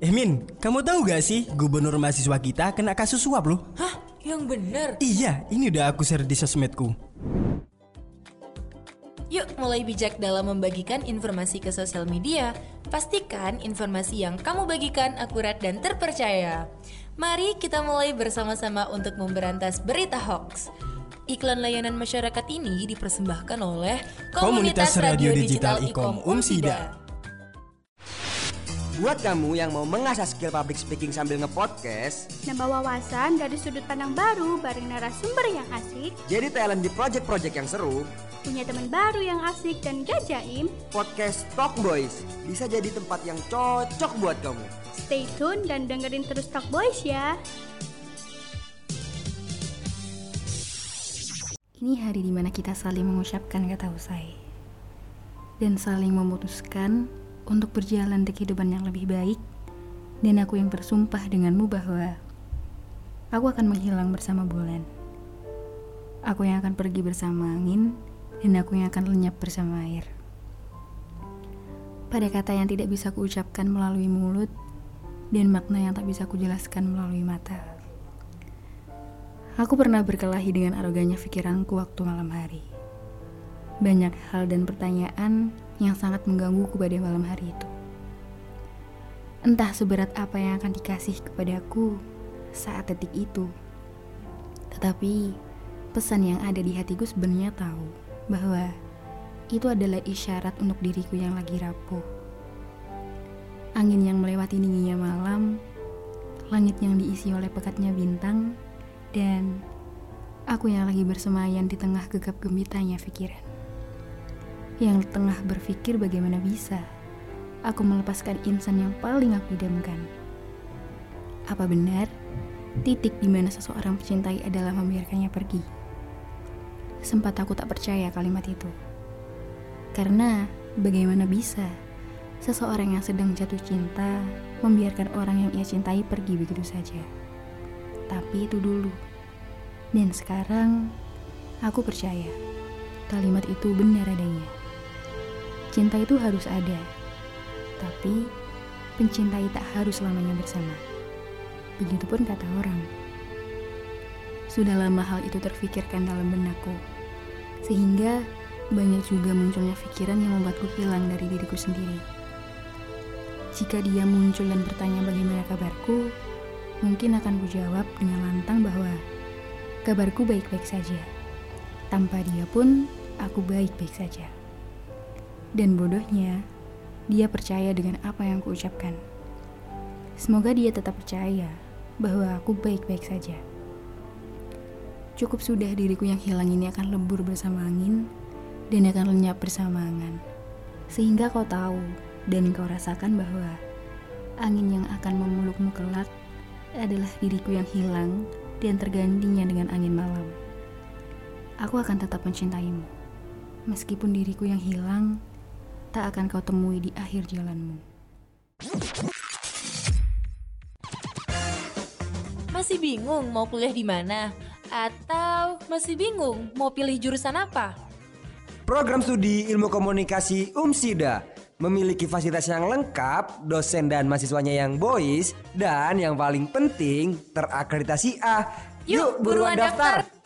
Eh Min, kamu tahu gak sih gubernur mahasiswa kita kena kasus suap loh? Hah? Yang bener? Iya, ini udah aku share di sosmedku. Yuk mulai bijak dalam membagikan informasi ke sosial media. Pastikan informasi yang kamu bagikan akurat dan terpercaya. Mari kita mulai bersama-sama untuk memberantas berita hoax. Iklan layanan masyarakat ini dipersembahkan oleh Komunitas Radio Digital Ikom Umsida. Buat kamu yang mau mengasah skill public speaking sambil ngepodcast, Nambah wawasan dari sudut pandang baru bareng narasumber yang asik, jadi talent di project-project yang seru, punya teman baru yang asik dan gak jaim, podcast Talk Boys bisa jadi tempat yang cocok buat kamu. stay tune dan dengerin terus Talk Boys ya. Ini hari di mana kita saling mengucapkan kata usai dan saling memutuskan untuk berjalan di kehidupan yang lebih baik. Dan aku yang bersumpah denganmu bahwa aku akan menghilang bersama bulan. Aku yang akan pergi bersama angin dan aku yang akan lenyap bersama air. Pada kata yang tidak bisa kuucapkan melalui mulut dan makna yang tak bisa kujelaskan melalui mata. Aku pernah berkelahi dengan arogannya pikiranku waktu malam hari. Banyak hal dan pertanyaan yang sangat menggangguku pada malam hari itu. Entah seberat apa yang akan dikasih kepadaku saat detik itu. Tetapi pesan yang ada di hatiku sebenarnya tahu bahwa itu adalah isyarat untuk diriku yang lagi rapuh. Angin yang melewati dinginnya malam, langit yang diisi oleh pekatnya bintang, dan aku yang lagi bersemayan di tengah gegap gembitanya pikiran. Yang tengah berpikir bagaimana bisa aku melepaskan insan yang paling aku idamkan. Apa benar titik di mana seseorang mencintai adalah membiarkannya pergi? Sempat aku tak percaya kalimat itu. Karena bagaimana bisa seseorang yang sedang jatuh cinta membiarkan orang yang ia cintai pergi begitu saja? Tapi itu dulu. Dan sekarang aku percaya kalimat itu benar adanya. Cinta itu harus ada. Tapi pencintai tak harus selamanya bersama. Begitupun kata orang. Sudah lama hal itu terfikirkan dalam benakku. Sehingga banyak juga munculnya pikiran yang membuatku hilang dari diriku sendiri. Jika dia muncul dan bertanya bagaimana kabarku, mungkin akan kujawab dengan lantang bahwa kabarku baik-baik saja. Tanpa dia pun, aku baik-baik saja. Dan bodohnya, dia percaya dengan apa yang kuucapkan. Semoga dia tetap percaya bahwa aku baik-baik saja. Cukup sudah diriku yang hilang ini akan lebur bersama angin dan akan lenyap bersama angan. Sehingga kau tahu dan kau rasakan bahwa angin yang akan memelukmu kelak adalah diriku yang hilang dan tergantinya dengan angin malam. Aku akan tetap mencintaimu, meskipun diriku yang hilang tak akan kau temui di akhir jalanmu. Masih bingung mau kuliah di mana? Atau masih bingung mau pilih jurusan apa? Program studi ilmu komunikasi UMSIDA memiliki fasilitas yang lengkap, dosen dan mahasiswanya yang boys, dan yang paling penting terakreditasi A. Yuk, buruan daftar.